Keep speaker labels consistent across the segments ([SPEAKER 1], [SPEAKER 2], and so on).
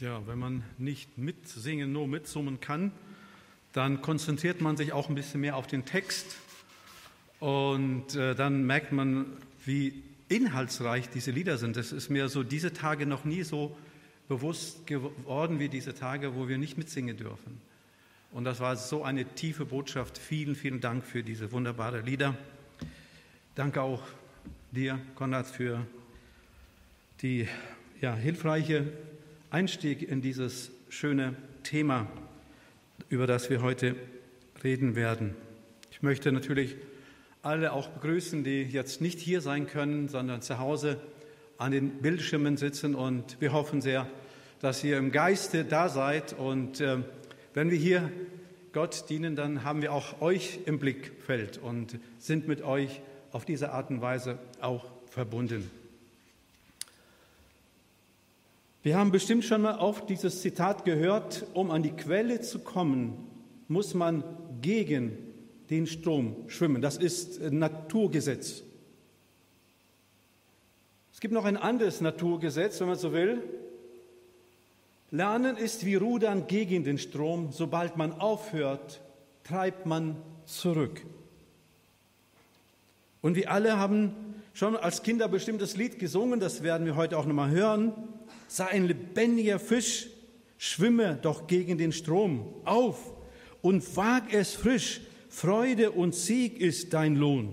[SPEAKER 1] Ja, wenn man nicht mitsingen, nur mitsummen kann, dann konzentriert man sich auch ein bisschen mehr auf den Text und äh, dann merkt man, wie inhaltsreich diese Lieder sind. Das ist mir so diese Tage noch nie so bewusst geworden wie diese Tage, wo wir nicht mitsingen dürfen. Und das war so eine tiefe Botschaft. Vielen, vielen Dank für diese wunderbaren Lieder. Danke auch dir, Konrad, für die ja, hilfreiche Einstieg in dieses schöne Thema, über das wir heute reden werden. Ich möchte natürlich alle auch begrüßen, die jetzt nicht hier sein können, sondern zu Hause an den Bildschirmen sitzen. Und wir hoffen sehr, dass ihr im Geiste da seid. Und äh, wenn wir hier Gott dienen, dann haben wir auch euch im Blickfeld und sind mit euch auf diese Art und Weise auch verbunden. Wir haben bestimmt schon mal auf dieses Zitat gehört, um an die Quelle zu kommen, muss man gegen den Strom schwimmen. Das ist Naturgesetz. Es gibt noch ein anderes Naturgesetz, wenn man so will. Lernen ist wie Rudern gegen den Strom. Sobald man aufhört, treibt man zurück. Und wir alle haben schon als Kinder bestimmtes Lied gesungen, das werden wir heute auch nochmal hören sei ein lebendiger Fisch, schwimme doch gegen den Strom auf und wag es frisch, Freude und Sieg ist dein Lohn.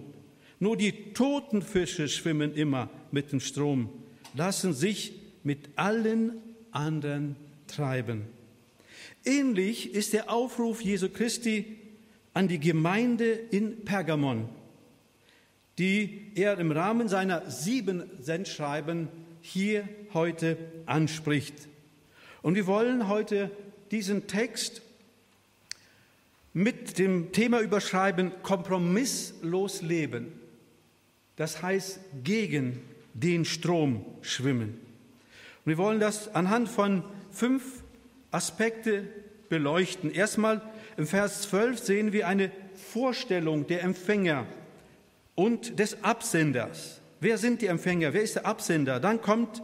[SPEAKER 1] Nur die toten Fische schwimmen immer mit dem Strom, lassen sich mit allen anderen treiben. Ähnlich ist der Aufruf Jesu Christi an die Gemeinde in Pergamon, die er im Rahmen seiner sieben Sendschreiben hier heute anspricht. Und wir wollen heute diesen Text mit dem Thema überschreiben, kompromisslos leben. Das heißt, gegen den Strom schwimmen. Und wir wollen das anhand von fünf Aspekte beleuchten. Erstmal im Vers 12 sehen wir eine Vorstellung der Empfänger und des Absenders. Wer sind die Empfänger? Wer ist der Absender? Dann kommt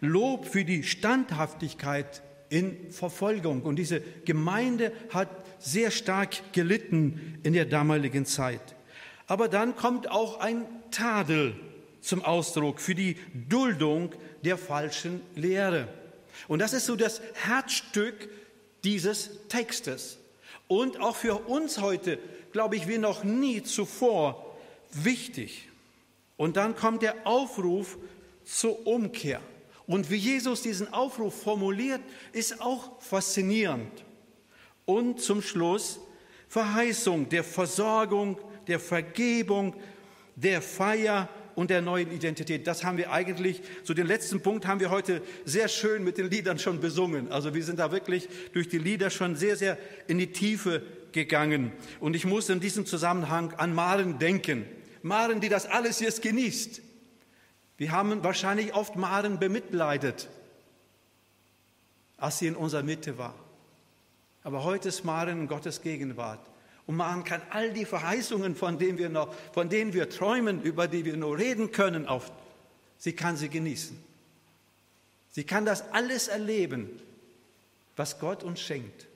[SPEAKER 1] Lob für die Standhaftigkeit in Verfolgung. Und diese Gemeinde hat sehr stark gelitten in der damaligen Zeit. Aber dann kommt auch ein Tadel zum Ausdruck für die Duldung der falschen Lehre. Und das ist so das Herzstück dieses Textes. Und auch für uns heute, glaube ich, wie noch nie zuvor wichtig. Und dann kommt der Aufruf zur Umkehr. Und wie Jesus diesen Aufruf formuliert, ist auch faszinierend. Und zum Schluss Verheißung der Versorgung, der Vergebung, der Feier und der neuen Identität. Das haben wir eigentlich, so den letzten Punkt haben wir heute sehr schön mit den Liedern schon besungen. Also wir sind da wirklich durch die Lieder schon sehr, sehr in die Tiefe gegangen. Und ich muss in diesem Zusammenhang an Maren denken. Maren, die das alles jetzt genießt. Wir haben wahrscheinlich oft Maren bemitleidet, als sie in unserer Mitte war. Aber heute ist Maren in Gottes Gegenwart. Und Maren kann all die Verheißungen, von denen wir noch, von denen wir träumen, über die wir nur reden können, auf, sie kann sie genießen. Sie kann das alles erleben, was Gott uns schenkt.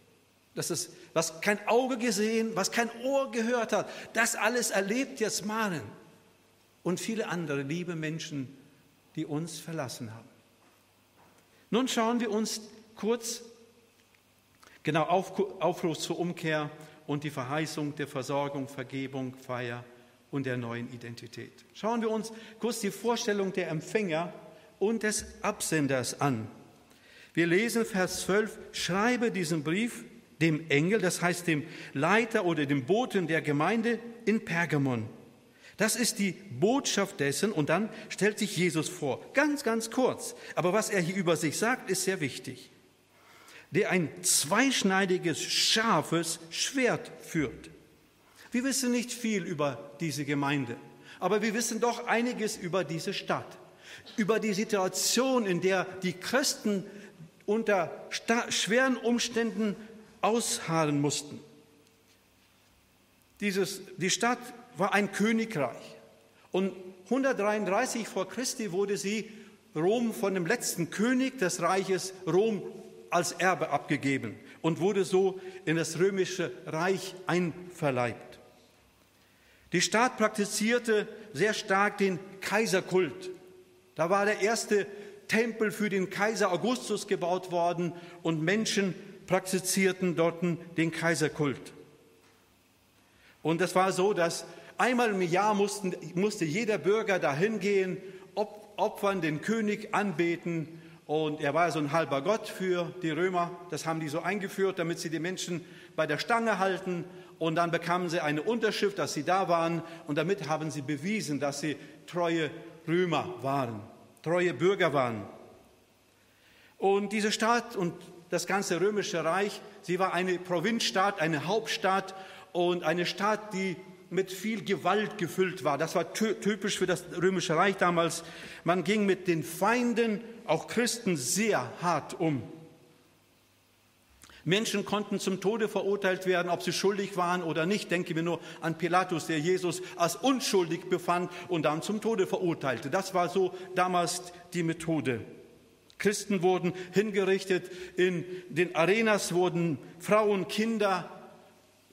[SPEAKER 1] Das ist, was kein Auge gesehen, was kein Ohr gehört hat. Das alles erlebt jetzt Maren und viele andere liebe Menschen, die uns verlassen haben. Nun schauen wir uns kurz genau Aufruf zur Umkehr und die Verheißung der Versorgung, Vergebung, Feier und der neuen Identität. Schauen wir uns kurz die Vorstellung der Empfänger und des Absenders an. Wir lesen Vers 12, schreibe diesen Brief dem Engel, das heißt dem Leiter oder dem Boten der Gemeinde in Pergamon. Das ist die Botschaft dessen und dann stellt sich Jesus vor, ganz, ganz kurz. Aber was er hier über sich sagt, ist sehr wichtig. Der ein zweischneidiges, scharfes Schwert führt. Wir wissen nicht viel über diese Gemeinde, aber wir wissen doch einiges über diese Stadt, über die Situation, in der die Christen unter schweren Umständen ausharren mussten. Dieses, die Stadt war ein Königreich und 133 vor Christi wurde sie Rom von dem letzten König des Reiches Rom als Erbe abgegeben und wurde so in das römische Reich einverleibt. Die Stadt praktizierte sehr stark den Kaiserkult. Da war der erste Tempel für den Kaiser Augustus gebaut worden und Menschen praktizierten dort den Kaiserkult. Und es war so, dass einmal im Jahr mussten, musste jeder Bürger dahin gehen, opfern, den König anbeten. Und er war so ein halber Gott für die Römer. Das haben die so eingeführt, damit sie die Menschen bei der Stange halten. Und dann bekamen sie eine Unterschrift, dass sie da waren. Und damit haben sie bewiesen, dass sie treue Römer waren, treue Bürger waren. Und diese Stadt und das ganze römische Reich, sie war eine Provinzstadt, eine Hauptstadt und eine Stadt, die mit viel Gewalt gefüllt war. Das war typisch für das römische Reich damals. Man ging mit den Feinden, auch Christen, sehr hart um. Menschen konnten zum Tode verurteilt werden, ob sie schuldig waren oder nicht. Denken wir nur an Pilatus, der Jesus als unschuldig befand und dann zum Tode verurteilte. Das war so damals die Methode. Christen wurden hingerichtet, in den Arenas wurden Frauen, Kinder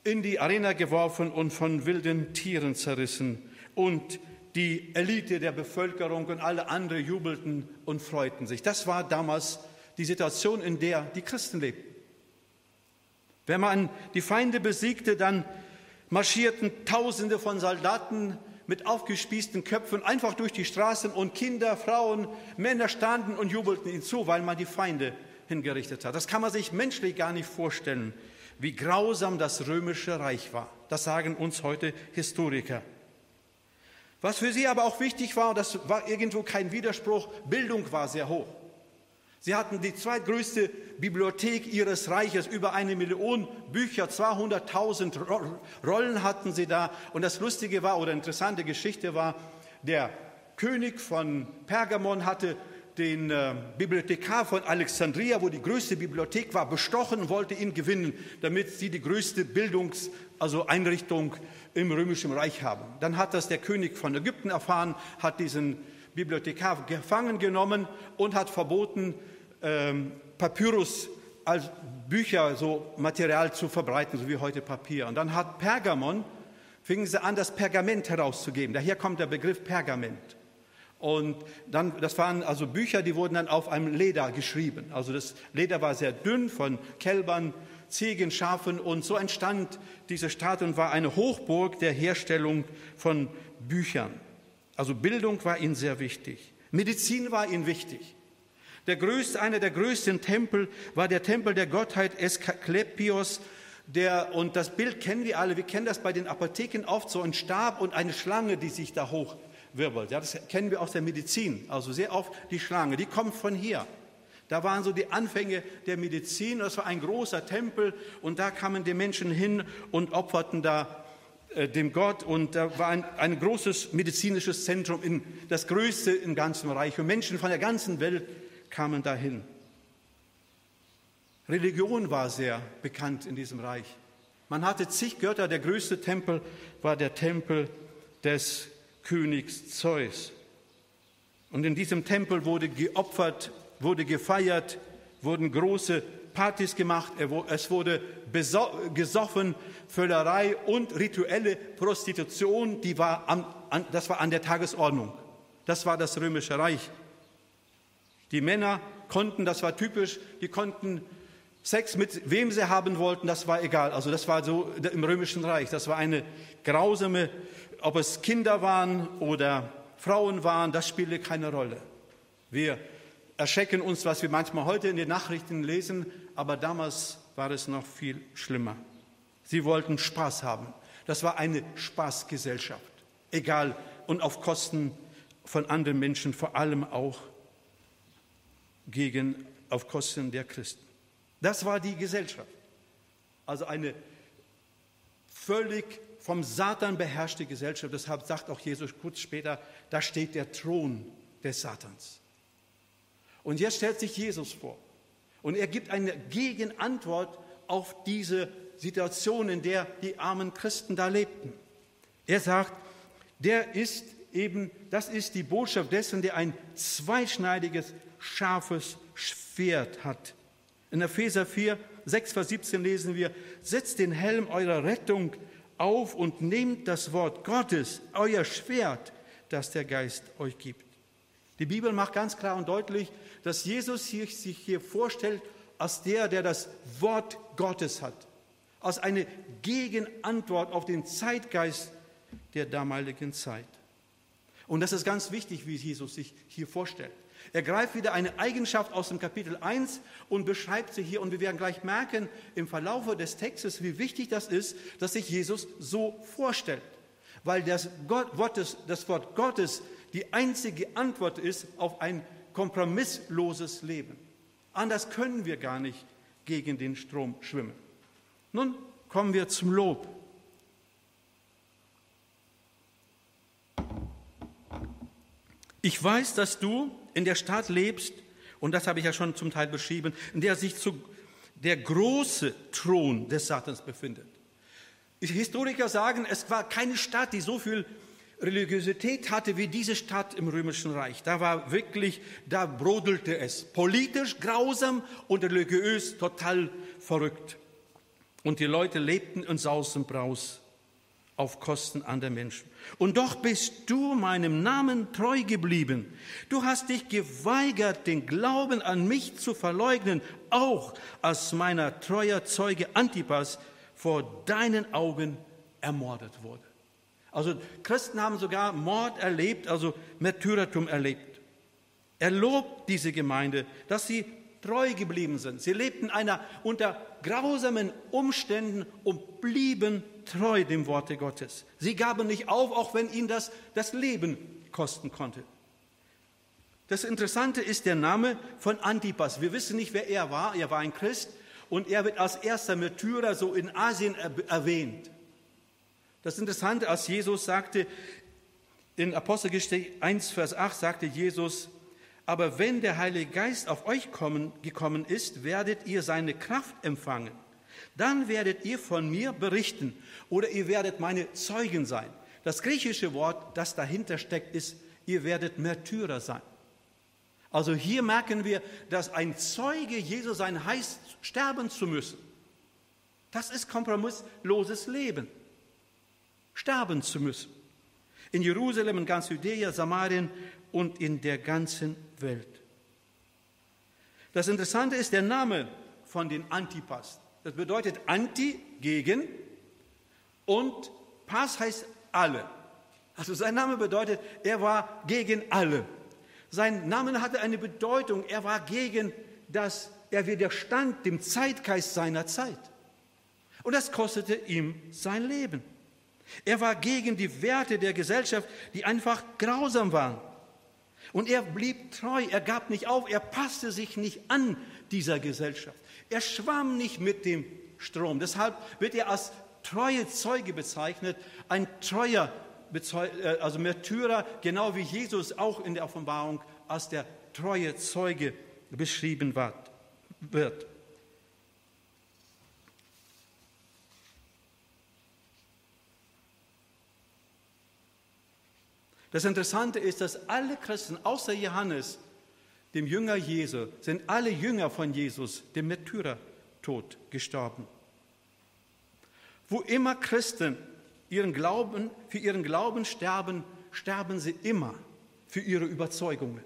[SPEAKER 1] in die Arena geworfen und von wilden Tieren zerrissen. Und die Elite der Bevölkerung und alle anderen jubelten und freuten sich. Das war damals die Situation, in der die Christen lebten. Wenn man die Feinde besiegte, dann marschierten Tausende von Soldaten mit aufgespießten Köpfen einfach durch die Straßen und Kinder, Frauen, Männer standen und jubelten ihnen zu, weil man die Feinde hingerichtet hat. Das kann man sich menschlich gar nicht vorstellen wie grausam das römische Reich war. Das sagen uns heute Historiker. Was für sie aber auch wichtig war, das war irgendwo kein Widerspruch, Bildung war sehr hoch. Sie hatten die zweitgrößte Bibliothek ihres Reiches, über eine Million Bücher, 200.000 Rollen hatten sie da. Und das Lustige war, oder interessante Geschichte war, der König von Pergamon hatte den äh, Bibliothekar von Alexandria, wo die größte Bibliothek war, bestochen und wollte ihn gewinnen, damit sie die größte Bildungseinrichtung also im Römischen Reich haben. Dann hat das der König von Ägypten erfahren, hat diesen Bibliothekar gefangen genommen und hat verboten, ähm, Papyrus als Bücher, so Material zu verbreiten, so wie heute Papier. Und dann hat Pergamon, fingen sie an, das Pergament herauszugeben. Daher kommt der Begriff Pergament. Und dann, das waren also Bücher, die wurden dann auf einem Leder geschrieben. Also das Leder war sehr dünn von Kälbern, Ziegen, Schafen und so entstand diese Stadt und war eine Hochburg der Herstellung von Büchern. Also Bildung war ihnen sehr wichtig. Medizin war ihnen wichtig. Der größte, einer der größten Tempel war der Tempel der Gottheit Esklepios. Der, und das Bild kennen wir alle. Wir kennen das bei den Apotheken oft so ein Stab und eine Schlange, die sich da hoch wirbelt. Ja, das kennen wir aus der Medizin. Also sehr oft die Schlange, die kommt von hier. Da waren so die Anfänge der Medizin. Das war ein großer Tempel und da kamen die Menschen hin und opferten da äh, dem Gott. Und da war ein, ein großes medizinisches Zentrum, in, das größte im ganzen Reich. Und Menschen von der ganzen Welt kamen dahin. Religion war sehr bekannt in diesem Reich. Man hatte zig Götter. Der größte Tempel war der Tempel des Königs Zeus. Und in diesem Tempel wurde geopfert, wurde gefeiert, wurden große Partys gemacht, es wurde gesoffen, Völlerei und rituelle Prostitution, die war an, an, das war an der Tagesordnung. Das war das römische Reich. Die Männer konnten, das war typisch, die konnten Sex mit wem sie haben wollten, das war egal. Also das war so im römischen Reich. Das war eine grausame ob es Kinder waren oder Frauen waren, das spielte keine Rolle. Wir erschrecken uns, was wir manchmal heute in den Nachrichten lesen, aber damals war es noch viel schlimmer. Sie wollten Spaß haben. Das war eine Spaßgesellschaft, egal und auf Kosten von anderen Menschen, vor allem auch gegen auf Kosten der Christen. Das war die Gesellschaft. Also eine völlig vom Satan beherrschte Gesellschaft. Deshalb sagt auch Jesus kurz später, da steht der Thron des Satans. Und jetzt stellt sich Jesus vor. Und er gibt eine Gegenantwort auf diese Situation, in der die armen Christen da lebten. Er sagt, der ist eben, das ist die Botschaft dessen, der ein zweischneidiges, scharfes Schwert hat. In Epheser 4, 6, Vers 17 lesen wir, setzt den Helm eurer Rettung auf und nehmt das Wort Gottes, euer Schwert, das der Geist euch gibt. Die Bibel macht ganz klar und deutlich, dass Jesus sich hier vorstellt als der, der das Wort Gottes hat, als eine Gegenantwort auf den Zeitgeist der damaligen Zeit. Und das ist ganz wichtig, wie Jesus sich hier vorstellt. Er greift wieder eine Eigenschaft aus dem Kapitel 1 und beschreibt sie hier. Und wir werden gleich merken im Verlauf des Textes, wie wichtig das ist, dass sich Jesus so vorstellt. Weil das, Gott, Wortes, das Wort Gottes die einzige Antwort ist auf ein kompromissloses Leben. Anders können wir gar nicht gegen den Strom schwimmen. Nun kommen wir zum Lob. Ich weiß, dass du in der Stadt lebst, und das habe ich ja schon zum Teil beschrieben, in der sich zu, der große Thron des Satans befindet. Historiker sagen, es war keine Stadt, die so viel Religiosität hatte wie diese Stadt im Römischen Reich. Da war wirklich, da brodelte es. Politisch grausam und religiös total verrückt. Und die Leute lebten in Saus und Braus auf Kosten anderer Menschen. Und doch bist du meinem Namen treu geblieben. Du hast dich geweigert, den Glauben an mich zu verleugnen, auch als meiner treuer Zeuge Antipas vor deinen Augen ermordet wurde. Also Christen haben sogar Mord erlebt, also Märtyrertum erlebt. Er lobt diese Gemeinde, dass sie treu geblieben sind. Sie lebten einer unter grausamen Umständen und blieben treu dem Worte Gottes. Sie gaben nicht auf, auch wenn ihnen das das Leben kosten konnte. Das Interessante ist der Name von Antipas. Wir wissen nicht, wer er war. Er war ein Christ und er wird als erster Märtyrer so in Asien erwähnt. Das Interessante, als Jesus sagte, in Apostelgeschichte 1, Vers 8 sagte Jesus, aber wenn der Heilige Geist auf euch kommen, gekommen ist, werdet ihr seine Kraft empfangen. Dann werdet ihr von mir berichten oder ihr werdet meine Zeugen sein. Das griechische Wort, das dahinter steckt, ist, ihr werdet Märtyrer sein. Also hier merken wir, dass ein Zeuge Jesu sein heißt, sterben zu müssen. Das ist kompromissloses Leben sterben zu müssen. In Jerusalem, in ganz Judäa, Samarien und in der ganzen Welt. Das Interessante ist der Name von den Antipas. Das bedeutet Anti, gegen, und Pas heißt alle. Also sein Name bedeutet, er war gegen alle. Sein Name hatte eine Bedeutung, er war gegen das, er widerstand dem Zeitgeist seiner Zeit. Und das kostete ihm sein Leben. Er war gegen die Werte der Gesellschaft, die einfach grausam waren. Und er blieb treu, er gab nicht auf, er passte sich nicht an dieser Gesellschaft. Er schwamm nicht mit dem Strom. Deshalb wird er als treue Zeuge bezeichnet, ein treuer äh, also Märtyrer, genau wie Jesus auch in der Offenbarung als der treue Zeuge beschrieben wird. Das Interessante ist, dass alle Christen außer Johannes, dem Jünger Jesu, sind alle Jünger von Jesus dem Märtyrertod gestorben. Wo immer Christen ihren Glauben, für ihren Glauben sterben, sterben sie immer für ihre Überzeugungen.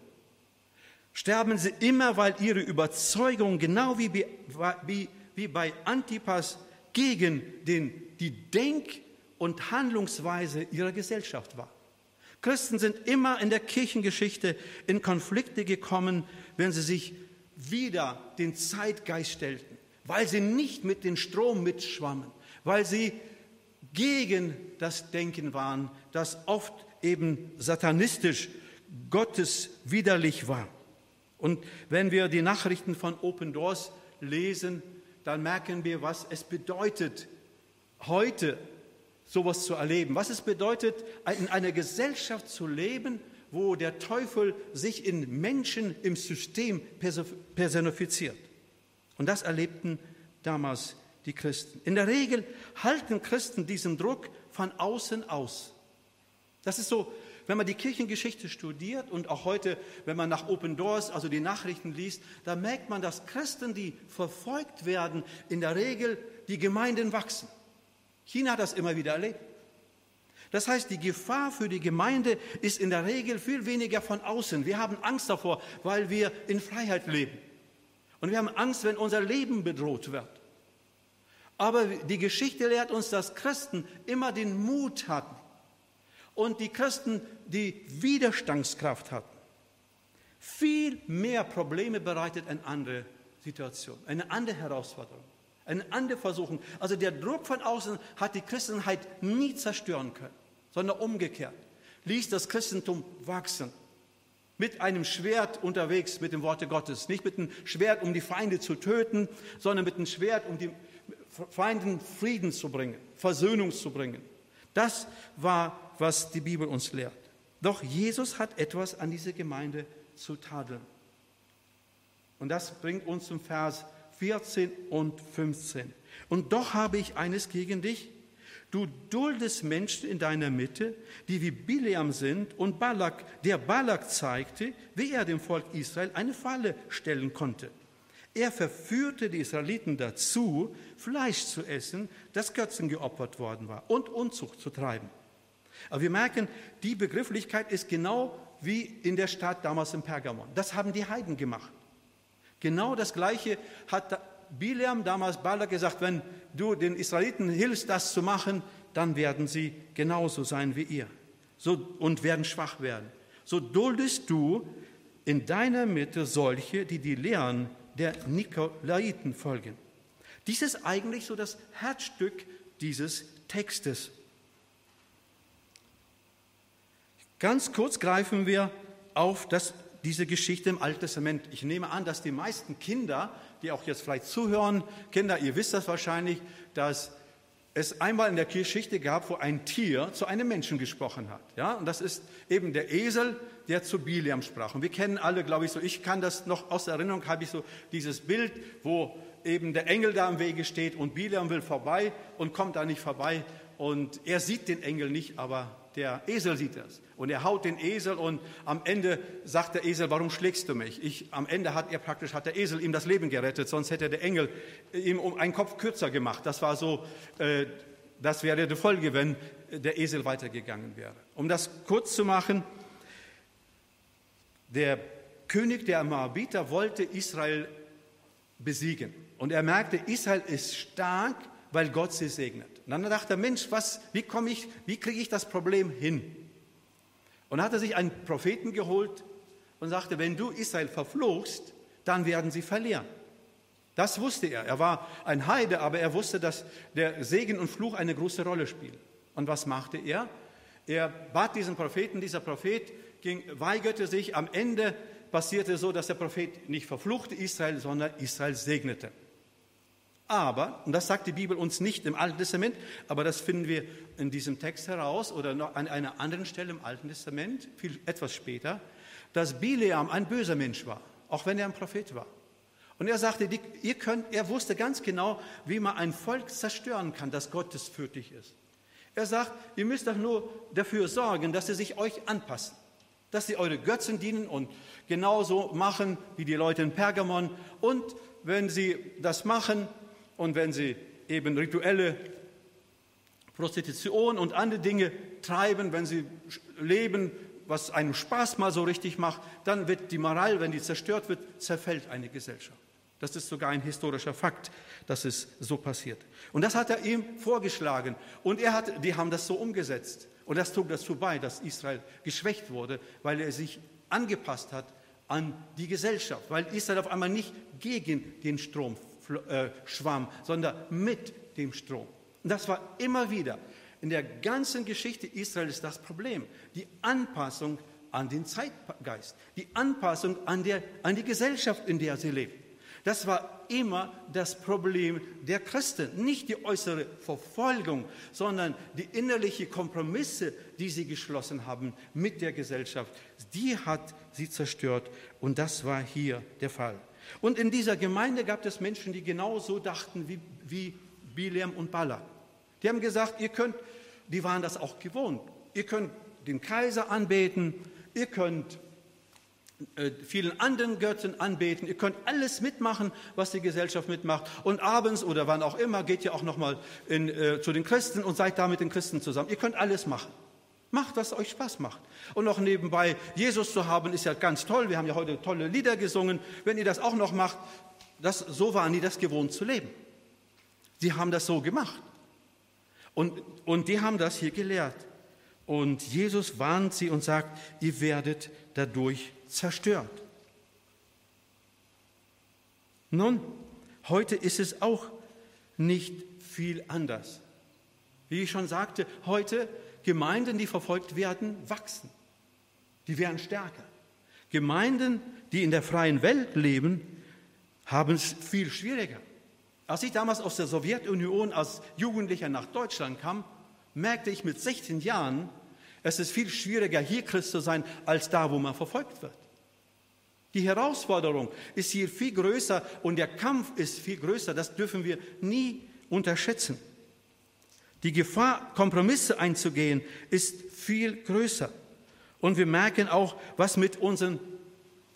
[SPEAKER 1] Sterben sie immer, weil ihre Überzeugung, genau wie, wie, wie bei Antipas, gegen den, die Denk- und Handlungsweise ihrer Gesellschaft war. Christen sind immer in der Kirchengeschichte in Konflikte gekommen, wenn sie sich wieder den Zeitgeist stellten, weil sie nicht mit dem Strom mitschwammen, weil sie gegen das Denken waren, das oft eben satanistisch, gotteswiderlich war. Und wenn wir die Nachrichten von Open Doors lesen, dann merken wir, was es bedeutet, heute sowas zu erleben. Was es bedeutet, in einer Gesellschaft zu leben, wo der Teufel sich in Menschen im System personifiziert. Und das erlebten damals die Christen. In der Regel halten Christen diesen Druck von außen aus. Das ist so Wenn man die Kirchengeschichte studiert und auch heute, wenn man nach Open Doors, also die Nachrichten liest, da merkt man, dass Christen, die verfolgt werden, in der Regel die Gemeinden wachsen. China hat das immer wieder erlebt. Das heißt, die Gefahr für die Gemeinde ist in der Regel viel weniger von außen. Wir haben Angst davor, weil wir in Freiheit leben. Und wir haben Angst, wenn unser Leben bedroht wird. Aber die Geschichte lehrt uns, dass Christen immer den Mut hatten und die Christen die Widerstandskraft hatten. Viel mehr Probleme bereitet eine andere Situation, eine andere Herausforderung, eine andere Versuchung. Also der Druck von außen hat die Christenheit nie zerstören können, sondern umgekehrt ließ das Christentum wachsen. Mit einem Schwert unterwegs, mit dem Worte Gottes. Nicht mit einem Schwert, um die Feinde zu töten, sondern mit einem Schwert, um die Feinden Frieden zu bringen, Versöhnung zu bringen. Das war, was die Bibel uns lehrt. Doch Jesus hat etwas an diese Gemeinde zu tadeln. Und das bringt uns zum Vers 14 und 15. Und doch habe ich eines gegen dich. Du duldest Menschen in deiner Mitte, die wie Bileam sind und Balak, der Balak zeigte, wie er dem Volk Israel eine Falle stellen konnte. Er verführte die Israeliten dazu, Fleisch zu essen, das Götzen geopfert worden war und Unzucht zu treiben. Aber wir merken, die Begrifflichkeit ist genau wie in der Stadt damals in Pergamon. Das haben die Heiden gemacht. Genau das Gleiche hat Bileam damals Balak gesagt, wenn du den Israeliten hilfst, das zu machen, dann werden sie genauso sein wie ihr so, und werden schwach werden. So duldest du in deiner Mitte solche, die die Lehren der Nikolaiten folgen. Dies ist eigentlich so das Herzstück dieses Textes. Ganz kurz greifen wir auf das, diese Geschichte im Alten Testament. Ich nehme an, dass die meisten Kinder, die auch jetzt vielleicht zuhören, Kinder, ihr wisst das wahrscheinlich, dass es einmal in der Geschichte gab, wo ein Tier zu einem Menschen gesprochen hat. Ja, und das ist eben der Esel, der zu Biliam sprach. Und wir kennen alle, glaube ich, so, ich kann das noch aus Erinnerung, habe ich so dieses Bild, wo eben der Engel da im Wege steht und Biliam will vorbei und kommt da nicht vorbei. Und er sieht den Engel nicht, aber der Esel sieht das. Und er haut den Esel und am Ende sagt der Esel, warum schlägst du mich? Ich, am Ende hat er praktisch, hat der Esel ihm das Leben gerettet, sonst hätte der Engel ihm um einen Kopf kürzer gemacht. Das war so, äh, das wäre die Folge, wenn der Esel weitergegangen wäre. Um das kurz zu machen, der König der Moabiter wollte Israel besiegen. Und er merkte, Israel ist stark, weil Gott sie segnet. Und dann dachte er, Mensch, was, wie komme ich, wie kriege ich das Problem hin? Und dann hat er sich einen Propheten geholt und sagte, wenn du Israel verfluchst, dann werden sie verlieren. Das wusste er. Er war ein Heide, aber er wusste, dass der Segen und Fluch eine große Rolle spielen. Und was machte er? Er bat diesen Propheten, dieser Prophet ging, weigerte sich. Am Ende passierte so, dass der Prophet nicht verfluchte Israel, sondern Israel segnete. Aber, und das sagt die Bibel uns nicht im Alten Testament, aber das finden wir in diesem Text heraus oder an einer anderen Stelle im Alten Testament, viel, etwas später, dass Bileam ein böser Mensch war, auch wenn er ein Prophet war. Und er sagte, die, ihr könnt, er wusste ganz genau, wie man ein Volk zerstören kann, das gottesfürchtig ist. Er sagt, ihr müsst doch nur dafür sorgen, dass sie sich euch anpassen, dass sie eure Götzen dienen und genauso machen wie die Leute in Pergamon. Und wenn sie das machen, und wenn sie eben rituelle Prostitution und andere Dinge treiben, wenn sie leben, was einem Spaß mal so richtig macht, dann wird die Moral, wenn die zerstört wird, zerfällt eine Gesellschaft. Das ist sogar ein historischer Fakt, dass es so passiert. Und das hat er ihm vorgeschlagen. Und er hat, die haben das so umgesetzt. Und das trug dazu bei, dass Israel geschwächt wurde, weil er sich angepasst hat an die Gesellschaft, weil Israel auf einmal nicht gegen den Strom schwamm, sondern mit dem Strom. Und das war immer wieder in der ganzen Geschichte Israels das Problem. Die Anpassung an den Zeitgeist, die Anpassung an, der, an die Gesellschaft, in der sie leben. Das war immer das Problem der Christen. Nicht die äußere Verfolgung, sondern die innerlichen Kompromisse, die sie geschlossen haben mit der Gesellschaft. Die hat sie zerstört. Und das war hier der Fall. Und in dieser Gemeinde gab es Menschen, die genauso dachten wie, wie Bileam und Balak. Die haben gesagt, ihr könnt, die waren das auch gewohnt, ihr könnt den Kaiser anbeten, ihr könnt äh, vielen anderen Götzen anbeten. Ihr könnt alles mitmachen, was die Gesellschaft mitmacht. Und abends oder wann auch immer geht ihr auch nochmal äh, zu den Christen und seid da mit den Christen zusammen. Ihr könnt alles machen. Macht, was euch Spaß macht. Und noch nebenbei Jesus zu haben, ist ja ganz toll. Wir haben ja heute tolle Lieder gesungen. Wenn ihr das auch noch macht, das, so waren die das gewohnt zu leben. Sie haben das so gemacht. Und, und die haben das hier gelehrt. Und Jesus warnt sie und sagt, ihr werdet dadurch zerstört. Nun, heute ist es auch nicht viel anders. Wie ich schon sagte, heute Gemeinden, die verfolgt werden, wachsen. Die werden stärker. Gemeinden, die in der freien Welt leben, haben es viel schwieriger. Als ich damals aus der Sowjetunion als Jugendlicher nach Deutschland kam, merkte ich mit 16 Jahren, es ist viel schwieriger, hier Christ zu sein, als da, wo man verfolgt wird. Die Herausforderung ist hier viel größer und der Kampf ist viel größer. Das dürfen wir nie unterschätzen. Die Gefahr, Kompromisse einzugehen, ist viel größer. Und wir merken auch, was mit unseren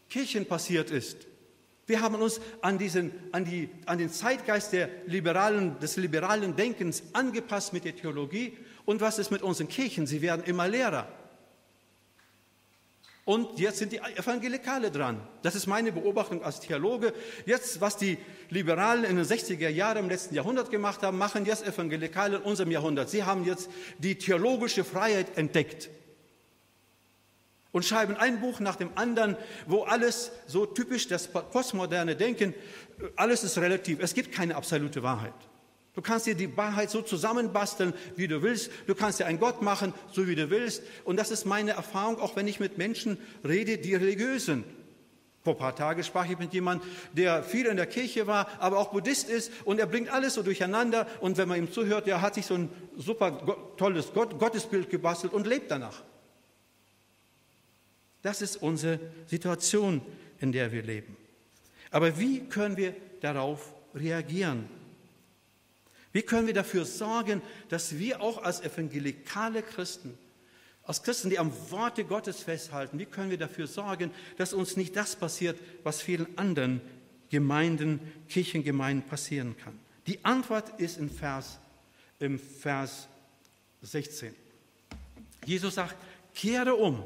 [SPEAKER 1] Kirchen passiert ist. Wir haben uns an, diesen, an, die, an den Zeitgeist liberalen, des liberalen Denkens angepasst mit der Theologie und was ist mit unseren Kirchen? Sie werden immer leerer. Und jetzt sind die Evangelikale dran. Das ist meine Beobachtung als Theologe. Jetzt, was die Liberalen in den 60er Jahren im letzten Jahrhundert gemacht haben, machen jetzt Evangelikale in unserem Jahrhundert. Sie haben jetzt die theologische Freiheit entdeckt und schreiben ein Buch nach dem anderen, wo alles so typisch das postmoderne Denken, alles ist relativ. Es gibt keine absolute Wahrheit. Du kannst dir die Wahrheit so zusammenbasteln, wie du willst. Du kannst dir einen Gott machen, so wie du willst. Und das ist meine Erfahrung, auch wenn ich mit Menschen rede, die religiös sind. Vor ein paar Tagen sprach ich mit jemandem, der viel in der Kirche war, aber auch Buddhist ist und er bringt alles so durcheinander und wenn man ihm zuhört, der hat sich so ein super tolles Gott, Gottesbild gebastelt und lebt danach. Das ist unsere Situation, in der wir leben. Aber wie können wir darauf reagieren? Wie können wir dafür sorgen, dass wir auch als evangelikale Christen, als Christen, die am Worte Gottes festhalten, wie können wir dafür sorgen, dass uns nicht das passiert, was vielen anderen Gemeinden, Kirchengemeinden passieren kann? Die Antwort ist im Vers, im Vers 16. Jesus sagt, kehre um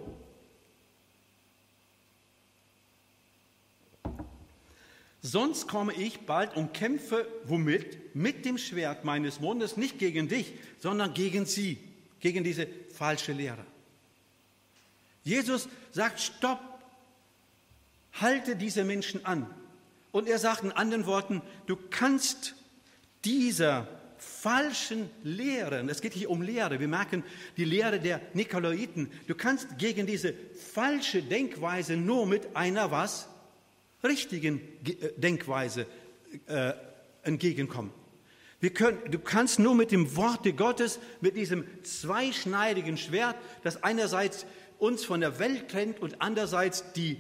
[SPEAKER 1] Sonst komme ich bald und kämpfe womit? Mit dem Schwert meines Mundes, nicht gegen dich, sondern gegen sie, gegen diese falsche Lehre. Jesus sagt, stopp, halte diese Menschen an. Und er sagt in anderen Worten, du kannst dieser falschen Lehren, es geht hier um Lehre, wir merken die Lehre der Nikolaiten, du kannst gegen diese falsche Denkweise nur mit einer was? Richtigen äh, Denkweise äh, entgegenkommen. Können, du kannst nur mit dem Worte Gottes, mit diesem zweischneidigen Schwert, das einerseits uns von der Welt trennt und andererseits die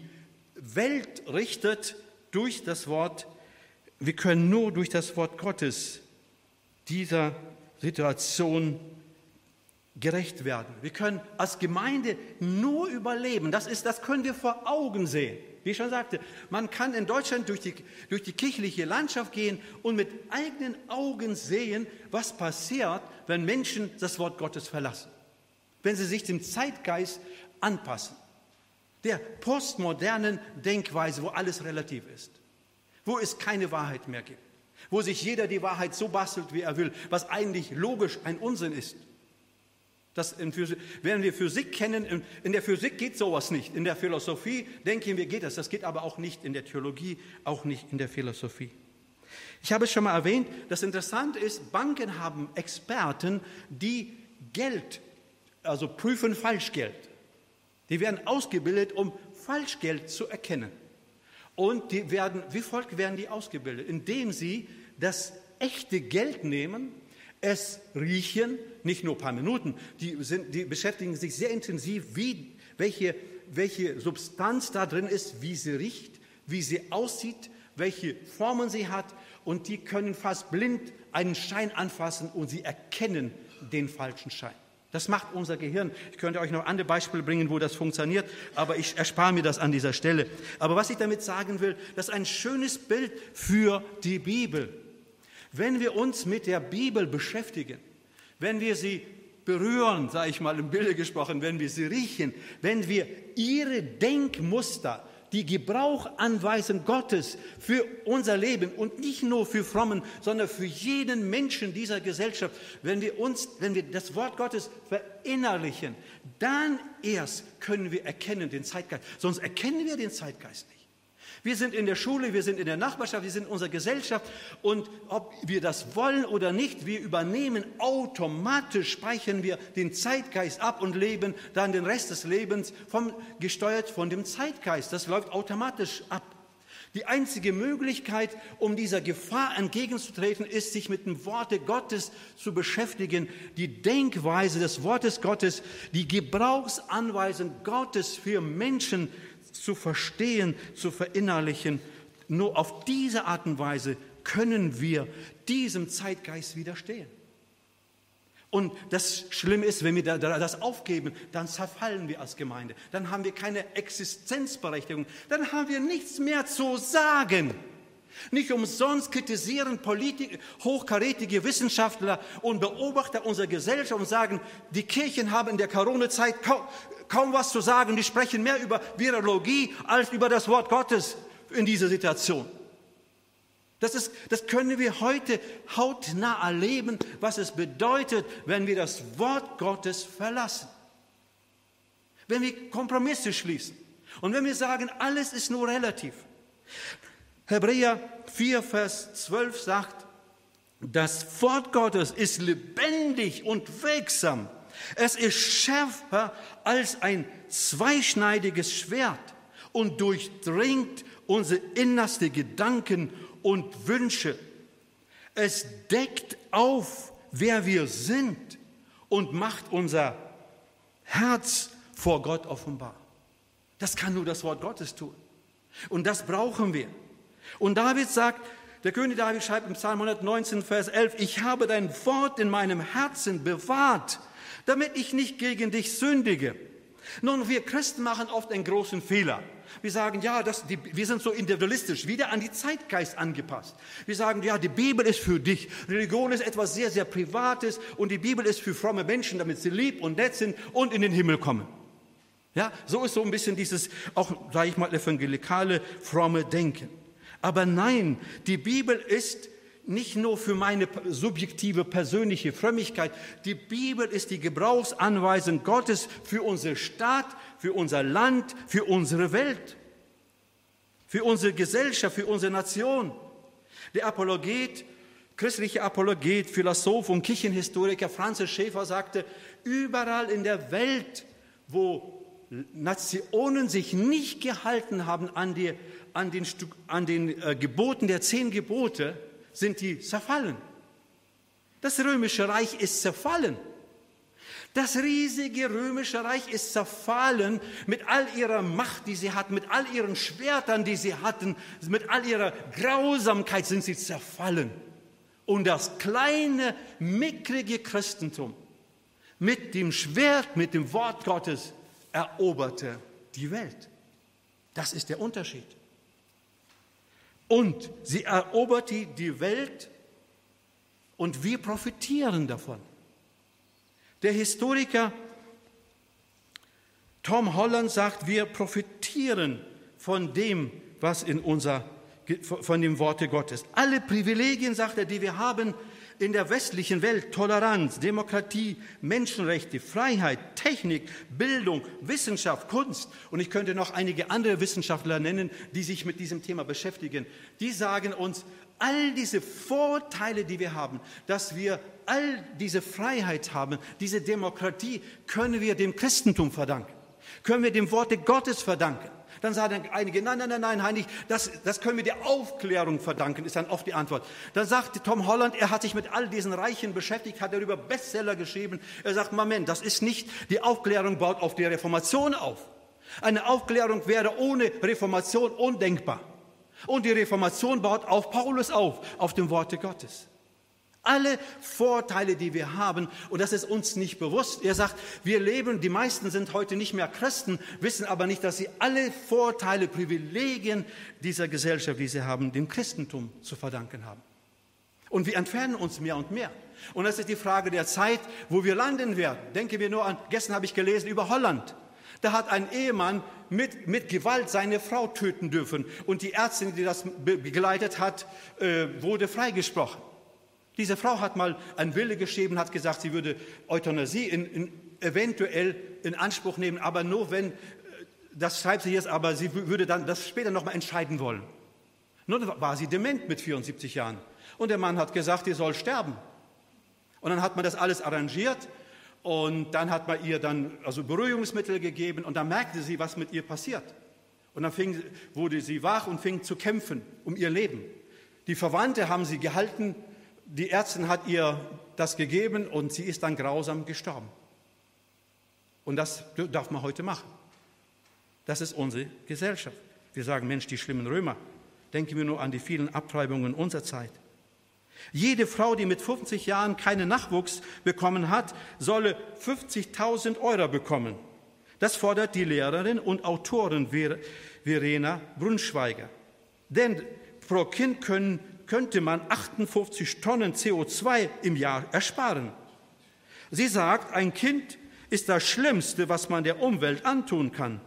[SPEAKER 1] Welt richtet durch das Wort, wir können nur durch das Wort Gottes dieser Situation gerecht werden. Wir können als Gemeinde nur überleben. Das, ist, das können wir vor Augen sehen. Wie ich schon sagte, man kann in Deutschland durch die, durch die kirchliche Landschaft gehen und mit eigenen Augen sehen, was passiert, wenn Menschen das Wort Gottes verlassen. Wenn sie sich dem Zeitgeist anpassen. Der postmodernen Denkweise, wo alles relativ ist. Wo es keine Wahrheit mehr gibt. Wo sich jeder die Wahrheit so bastelt, wie er will, was eigentlich logisch ein Unsinn ist. Das Physik, während wir Physik kennen, in, in der Physik geht sowas nicht. In der Philosophie denken wir, geht das. Das geht aber auch nicht in der Theologie, auch nicht in der Philosophie. Ich habe es schon mal erwähnt, das Interessante ist, Banken haben Experten, die Geld, also prüfen Falschgeld. Die werden ausgebildet, um Falschgeld zu erkennen. Und die werden, wie folgt werden die ausgebildet? Indem sie das echte Geld nehmen es riechen, nicht nur ein paar Minuten, die, sind, die beschäftigen sich sehr intensiv, wie, welche, welche Substanz da drin ist, wie sie riecht, wie sie aussieht, welche Formen sie hat und die können fast blind einen Schein anfassen und sie erkennen den falschen Schein. Das macht unser Gehirn. Ich könnte euch noch andere Beispiele bringen, wo das funktioniert, aber ich erspare mir das an dieser Stelle. Aber was ich damit sagen will, das ist ein schönes Bild für die Bibel. Wenn wir uns mit der Bibel beschäftigen, wenn wir sie berühren, sage ich mal im Bilde gesprochen, wenn wir sie riechen, wenn wir ihre Denkmuster die Gebrauchanweisung Gottes für unser Leben und nicht nur für Frommen, sondern für jeden Menschen dieser Gesellschaft, wenn wir uns, wenn wir das Wort Gottes verinnerlichen, dann erst können wir erkennen den Zeitgeist. Sonst erkennen wir den Zeitgeist nicht. Wir sind in der Schule, wir sind in der Nachbarschaft, wir sind in unserer Gesellschaft und ob wir das wollen oder nicht, wir übernehmen automatisch, speichern wir den Zeitgeist ab und leben dann den Rest des Lebens vom, gesteuert von dem Zeitgeist. Das läuft automatisch ab. Die einzige Möglichkeit, um dieser Gefahr entgegenzutreten, ist, sich mit dem Worte Gottes zu beschäftigen, die Denkweise des Wortes Gottes, die Gebrauchsanweisung Gottes für Menschen zu verstehen, zu verinnerlichen. Nur auf diese Art und Weise können wir diesem Zeitgeist widerstehen. Und das Schlimme ist, wenn wir das aufgeben, dann zerfallen wir als Gemeinde. Dann haben wir keine Existenzberechtigung. Dann haben wir nichts mehr zu sagen. Nicht umsonst kritisieren Politik, hochkarätige Wissenschaftler und Beobachter unserer Gesellschaft und sagen, die Kirchen haben in der Corona-Zeit kaum was zu sagen. Die sprechen mehr über Virologie als über das Wort Gottes in dieser Situation. Das, ist, das können wir heute hautnah erleben, was es bedeutet, wenn wir das Wort Gottes verlassen. Wenn wir Kompromisse schließen und wenn wir sagen, alles ist nur relativ. Hebräer 4, Vers 12 sagt, das Wort Gottes ist lebendig und wirksam es ist schärfer als ein zweischneidiges Schwert und durchdringt unsere innerste Gedanken und Wünsche. Es deckt auf, wer wir sind und macht unser Herz vor Gott offenbar. Das kann nur das Wort Gottes tun. Und das brauchen wir. Und David sagt, der König David schreibt im Psalm 119, Vers 11, ich habe dein Wort in meinem Herzen bewahrt, damit ich nicht gegen dich sündige. Nun, wir Christen machen oft einen großen Fehler. Wir sagen, ja, das, die, wir sind so individualistisch, wieder an die Zeitgeist angepasst. Wir sagen, ja, die Bibel ist für dich. Religion ist etwas sehr, sehr Privates und die Bibel ist für fromme Menschen, damit sie lieb und nett sind und in den Himmel kommen. Ja, so ist so ein bisschen dieses, auch, sage ich mal, evangelikale, fromme Denken. Aber nein, die Bibel ist nicht nur für meine subjektive persönliche Frömmigkeit. Die Bibel ist die Gebrauchsanweisung Gottes für unsere Stadt, für unser Land, für unsere Welt, für unsere Gesellschaft, für unsere Nation. Der Apologet, christliche Apologet, Philosoph und Kirchenhistoriker Francis Schäfer sagte, überall in der Welt, wo Nationen sich nicht gehalten haben an, die, an den, an den äh, Geboten der zehn Gebote, sind die zerfallen. Das römische Reich ist zerfallen. Das riesige römische Reich ist zerfallen mit all ihrer Macht, die sie hatten, mit all ihren Schwertern, die sie hatten, mit all ihrer Grausamkeit sind sie zerfallen. Und das kleine, mickrige Christentum mit dem Schwert, mit dem Wort Gottes eroberte die Welt. Das ist der Unterschied. Und sie eroberte die Welt und wir profitieren davon. Der Historiker Tom Holland sagt, wir profitieren von dem, was in unser, von dem Worte Gottes. Alle Privilegien, sagt er, die wir haben, in der westlichen Welt Toleranz, Demokratie, Menschenrechte, Freiheit, Technik, Bildung, Wissenschaft, Kunst und ich könnte noch einige andere Wissenschaftler nennen, die sich mit diesem Thema beschäftigen. Die sagen uns, all diese Vorteile, die wir haben, dass wir all diese Freiheit haben, diese Demokratie, können wir dem Christentum verdanken, können wir dem Worte Gottes verdanken. Dann sagen einige, nein, nein, nein, nein, Heinrich, das, das können wir der Aufklärung verdanken, ist dann oft die Antwort. Dann sagt Tom Holland, er hat sich mit all diesen Reichen beschäftigt, hat darüber Bestseller geschrieben. Er sagt, Moment, das ist nicht, die Aufklärung baut auf die Reformation auf. Eine Aufklärung wäre ohne Reformation undenkbar. Und die Reformation baut auf Paulus auf, auf dem Worte Gottes. Alle Vorteile, die wir haben, und das ist uns nicht bewusst. Er sagt, wir leben, die meisten sind heute nicht mehr Christen, wissen aber nicht, dass sie alle Vorteile, Privilegien dieser Gesellschaft, die sie haben, dem Christentum zu verdanken haben. Und wir entfernen uns mehr und mehr. Und das ist die Frage der Zeit, wo wir landen werden. Denken wir nur an, gestern habe ich gelesen über Holland. Da hat ein Ehemann mit, mit Gewalt seine Frau töten dürfen. Und die Ärztin, die das begleitet hat, äh, wurde freigesprochen. Diese Frau hat mal einen Wille geschrieben, hat gesagt, sie würde Euthanasie in, in, eventuell in Anspruch nehmen, aber nur wenn, äh, das schreibt sie jetzt, aber sie würde dann das später nochmal entscheiden wollen. Nun war sie dement mit 74 Jahren. Und der Mann hat gesagt, sie soll sterben. Und dann hat man das alles arrangiert und dann hat man ihr dann also Beruhigungsmittel gegeben und dann merkte sie, was mit ihr passiert. Und dann fing, wurde sie wach und fing zu kämpfen um ihr Leben. Die Verwandte haben sie gehalten die Ärztin hat ihr das gegeben und sie ist dann grausam gestorben. Und das darf man heute machen. Das ist unsere Gesellschaft. Wir sagen, Mensch, die schlimmen Römer. Denken wir nur an die vielen Abtreibungen unserer Zeit. Jede Frau, die mit 50 Jahren keinen Nachwuchs bekommen hat, solle 50.000 Euro bekommen. Das fordert die Lehrerin und Autorin Verena Brunschweiger. Denn pro Kind können könnte man 58 Tonnen CO2 im Jahr ersparen. Sie sagt, ein Kind ist das Schlimmste, was man der Umwelt antun kann.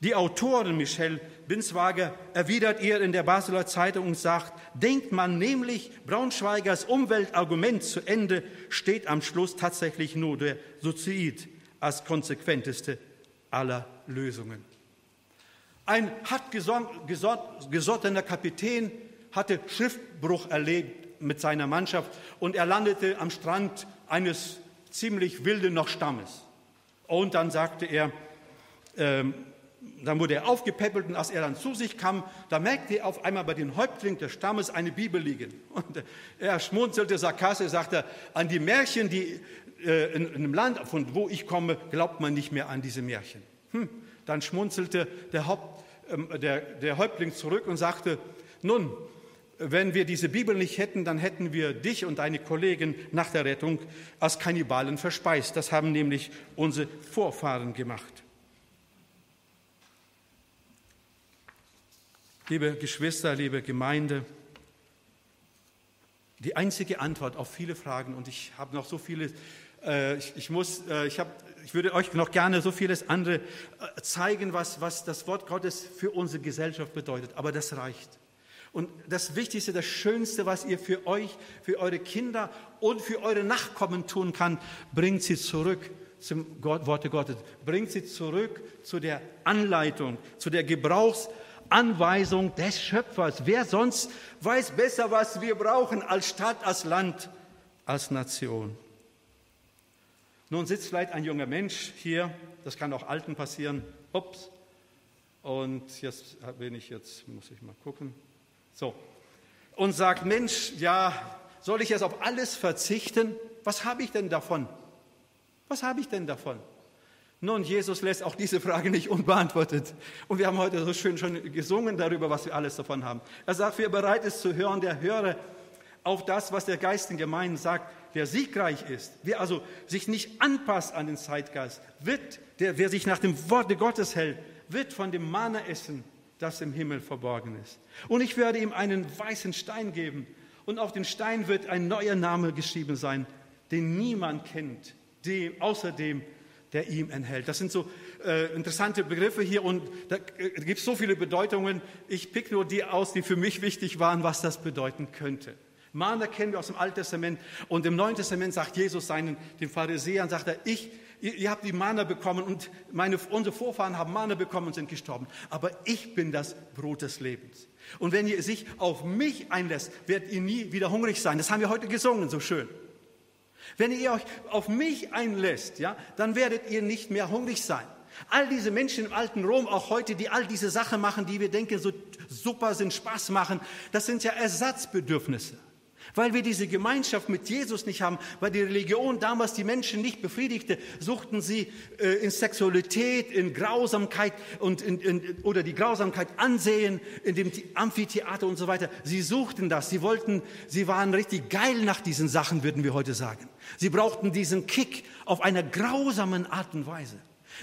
[SPEAKER 1] Die Autorin Michelle Binswager erwidert ihr in der Basler Zeitung und sagt, denkt man nämlich Braunschweigers Umweltargument zu Ende, steht am Schluss tatsächlich nur der Suizid als konsequenteste aller Lösungen. Ein hartgesottener Kapitän hatte Schiffbruch erlebt mit seiner Mannschaft und er landete am Strand eines ziemlich wilden noch Stammes. Und dann sagte er, ähm, dann wurde er aufgepäppelt und als er dann zu sich kam, da merkte er auf einmal bei den Häuptling des Stammes eine Bibel liegen. Und er schmunzelte sarkastisch, sagte, an die Märchen, die äh, in, in einem Land, von wo ich komme, glaubt man nicht mehr an diese Märchen. Hm. Dann schmunzelte der, Haupt, äh, der, der Häuptling zurück und sagte, nun, wenn wir diese Bibel nicht hätten, dann hätten wir dich und deine Kollegen nach der Rettung als Kannibalen verspeist. Das haben nämlich unsere Vorfahren gemacht. Liebe Geschwister, liebe Gemeinde, die einzige Antwort auf viele Fragen, und ich habe noch so viele, äh, ich, ich, muss, äh, ich habe ich würde euch noch gerne so vieles andere äh, zeigen, was, was das Wort Gottes für unsere Gesellschaft bedeutet. Aber das reicht. Und das Wichtigste, das Schönste, was ihr für euch, für eure Kinder und für eure Nachkommen tun kann, bringt sie zurück zum Worte Gottes. Bringt sie zurück zu der Anleitung, zu der Gebrauchsanweisung des Schöpfers. Wer sonst weiß besser, was wir brauchen als Stadt, als Land, als Nation. Nun sitzt vielleicht ein junger Mensch hier, das kann auch Alten passieren, ups, und jetzt bin ich, jetzt muss ich mal gucken, so, und sagt, Mensch, ja, soll ich jetzt auf alles verzichten? Was habe ich denn davon? Was habe ich denn davon? Nun, Jesus lässt auch diese Frage nicht unbeantwortet. Und wir haben heute so schön schon gesungen darüber, was wir alles davon haben. Er sagt, wer bereit ist zu hören, der höre auf das, was der Geist in Gemeinden sagt wer siegreich ist, wer also sich nicht anpasst an den Zeitgeist, wird, der, wer sich nach dem Worte Gottes hält, wird von dem Manna essen, das im Himmel verborgen ist. Und ich werde ihm einen weißen Stein geben und auf den Stein wird ein neuer Name geschrieben sein, den niemand kennt, dem, außer dem, der ihm enthält. Das sind so äh, interessante Begriffe hier und da äh, gibt es so viele Bedeutungen. Ich pick nur die aus, die für mich wichtig waren, was das bedeuten könnte. Mana kennen wir aus dem Alten Testament und im Neuen Testament sagt Jesus seinen, den Pharisäern, sagt er, ich, ihr, ihr habt die Mana bekommen und meine, unsere Vorfahren haben Mana bekommen und sind gestorben. Aber ich bin das Brot des Lebens. Und wenn ihr sich auf mich einlässt, werdet ihr nie wieder hungrig sein. Das haben wir heute gesungen, so schön. Wenn ihr euch auf mich einlässt, ja, dann werdet ihr nicht mehr hungrig sein. All diese Menschen im alten Rom, auch heute, die all diese Sachen machen, die wir denken, so super sind, Spaß machen, das sind ja Ersatzbedürfnisse. Weil wir diese Gemeinschaft mit Jesus nicht haben, weil die Religion damals die Menschen nicht befriedigte, suchten sie äh, in Sexualität, in Grausamkeit und in, in, oder die Grausamkeit ansehen, in dem Amphitheater und so weiter. Sie suchten das, sie wollten, sie waren richtig geil nach diesen Sachen, würden wir heute sagen. Sie brauchten diesen Kick auf einer grausamen Art und Weise,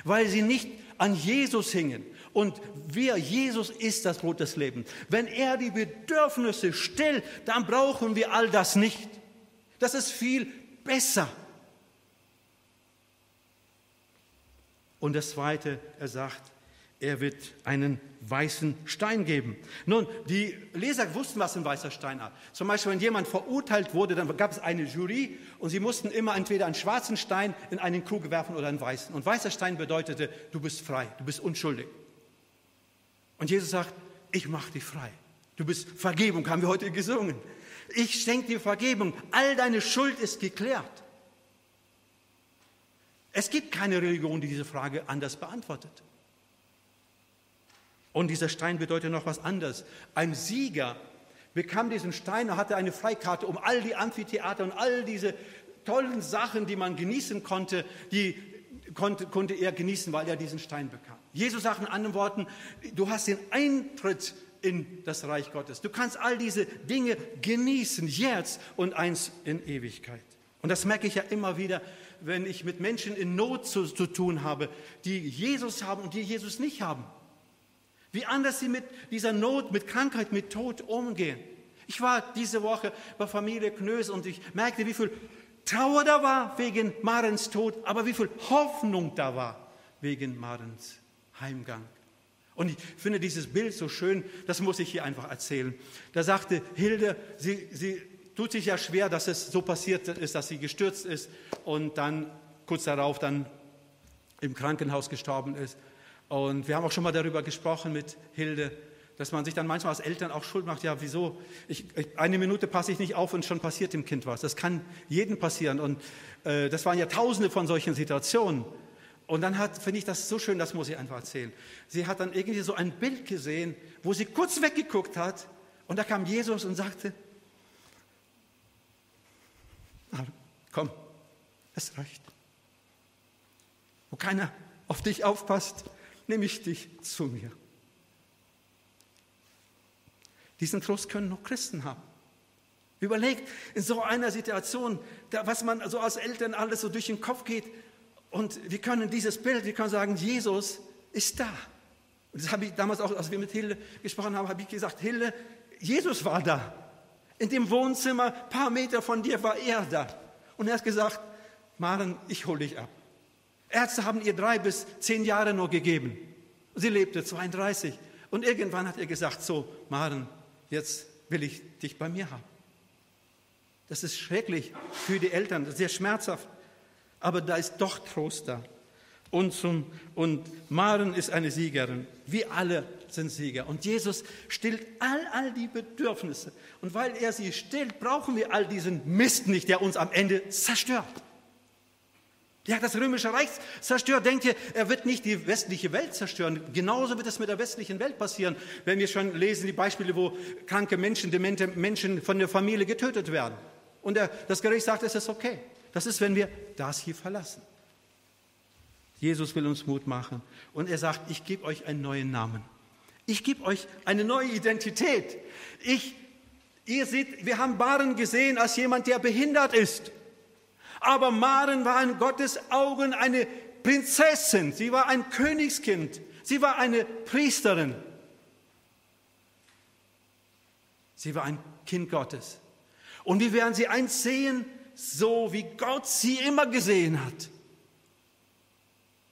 [SPEAKER 1] weil sie nicht an Jesus hingen und wir, Jesus ist das Brot des Lebens. Wenn er die Bedürfnisse stillt, dann brauchen wir all das nicht. Das ist viel besser. Und das Zweite, er sagt, er wird einen weißen Stein geben. Nun, die Leser wussten, was ein weißer Stein hat. Zum Beispiel, wenn jemand verurteilt wurde, dann gab es eine Jury und sie mussten immer entweder einen schwarzen Stein in einen Krug werfen oder einen weißen. Und weißer Stein bedeutete, du bist frei, du bist unschuldig. Und Jesus sagt, ich mache dich frei. Du bist Vergebung, haben wir heute gesungen. Ich schenke dir Vergebung. All deine Schuld ist geklärt. Es gibt keine Religion, die diese Frage anders beantwortet. Und dieser Stein bedeutet noch was anderes. Ein Sieger bekam diesen Stein und hatte eine Freikarte, um all die Amphitheater und all diese tollen Sachen, die man genießen konnte, die konnte, konnte er genießen, weil er diesen Stein bekam. Jesus sagt in anderen Worten, du hast den Eintritt in das Reich Gottes. Du kannst all diese Dinge genießen, jetzt und eins in Ewigkeit. Und das merke ich ja immer wieder, wenn ich mit Menschen in Not zu, zu tun habe, die Jesus haben und die Jesus nicht haben. Wie anders sie mit dieser Not, mit Krankheit, mit Tod umgehen. Ich war diese Woche bei Familie Knös und ich merkte, wie viel Trauer da war wegen Marens Tod, aber wie viel Hoffnung da war wegen Marens Heimgang. Und ich finde dieses Bild so schön, das muss ich hier einfach erzählen. Da sagte Hilde, sie, sie tut sich ja schwer, dass es so passiert ist, dass sie gestürzt ist und dann kurz darauf dann im Krankenhaus gestorben ist. Und wir haben auch schon mal darüber gesprochen mit Hilde, dass man sich dann manchmal als Eltern auch schuld macht. Ja, wieso? Ich, eine Minute passe ich nicht auf und schon passiert dem Kind was. Das kann jedem passieren. Und äh, das waren ja Tausende von solchen Situationen. Und dann hat, finde ich das so schön, das muss ich einfach erzählen. Sie hat dann irgendwie so ein Bild gesehen, wo sie kurz weggeguckt hat und da kam Jesus und sagte, komm, es reicht. Wo keiner auf dich aufpasst, nehme ich dich zu mir. Diesen Trost können nur Christen haben. Überlegt in so einer Situation, was man so als Eltern alles so durch den Kopf geht, und wir können dieses Bild, wir können sagen, Jesus ist da. Und das habe ich damals auch, als wir mit Hilde gesprochen haben, habe ich gesagt, Hilde, Jesus war da. In dem Wohnzimmer, ein paar Meter von dir war er da. Und er hat gesagt, Maren, ich hole dich ab. Ärzte haben ihr drei bis zehn Jahre nur gegeben. Sie lebte 32. Und irgendwann hat er gesagt, so, Maren, jetzt will ich dich bei mir haben. Das ist schrecklich für die Eltern, sehr schmerzhaft aber da ist doch Trost da. Und, zum, und Maren ist eine Siegerin. Wir alle sind Sieger. Und Jesus stillt all, all die Bedürfnisse. Und weil er sie stillt, brauchen wir all diesen Mist nicht, der uns am Ende zerstört. Hat das römische Reich zerstört. Denkt ihr, er wird nicht die westliche Welt zerstören. Genauso wird es mit der westlichen Welt passieren, wenn wir schon lesen die Beispiele, wo kranke Menschen, demente Menschen von der Familie getötet werden. Und der, das Gericht sagt, es ist okay. Das ist, wenn wir das hier verlassen. Jesus will uns Mut machen und er sagt, ich gebe euch einen neuen Namen. Ich gebe euch eine neue Identität. Ich, ihr seht, wir haben Maren gesehen als jemand, der behindert ist. Aber Maren war in Gottes Augen eine Prinzessin. Sie war ein Königskind. Sie war eine Priesterin. Sie war ein Kind Gottes. Und wir werden sie eins sehen, so wie Gott sie immer gesehen hat.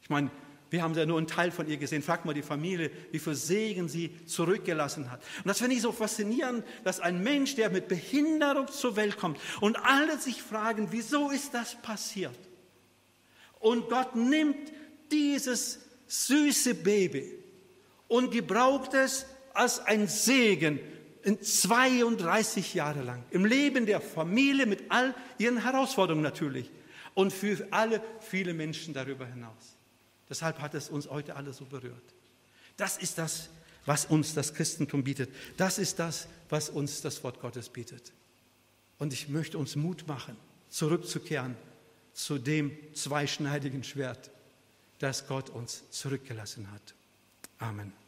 [SPEAKER 1] Ich meine, wir haben ja nur einen Teil von ihr gesehen. Fragt mal die Familie, wie viel Segen sie zurückgelassen hat. Und das finde ich so faszinierend, dass ein Mensch, der mit Behinderung zur Welt kommt und alle sich fragen, wieso ist das passiert? Und Gott nimmt dieses süße Baby und gebraucht es als ein Segen 32 Jahre lang im Leben der Familie mit all ihren Herausforderungen natürlich und für alle viele Menschen darüber hinaus. Deshalb hat es uns heute alle so berührt. Das ist das, was uns das Christentum bietet. Das ist das, was uns das Wort Gottes bietet. Und ich möchte uns Mut machen, zurückzukehren zu dem zweischneidigen Schwert, das Gott uns zurückgelassen hat. Amen.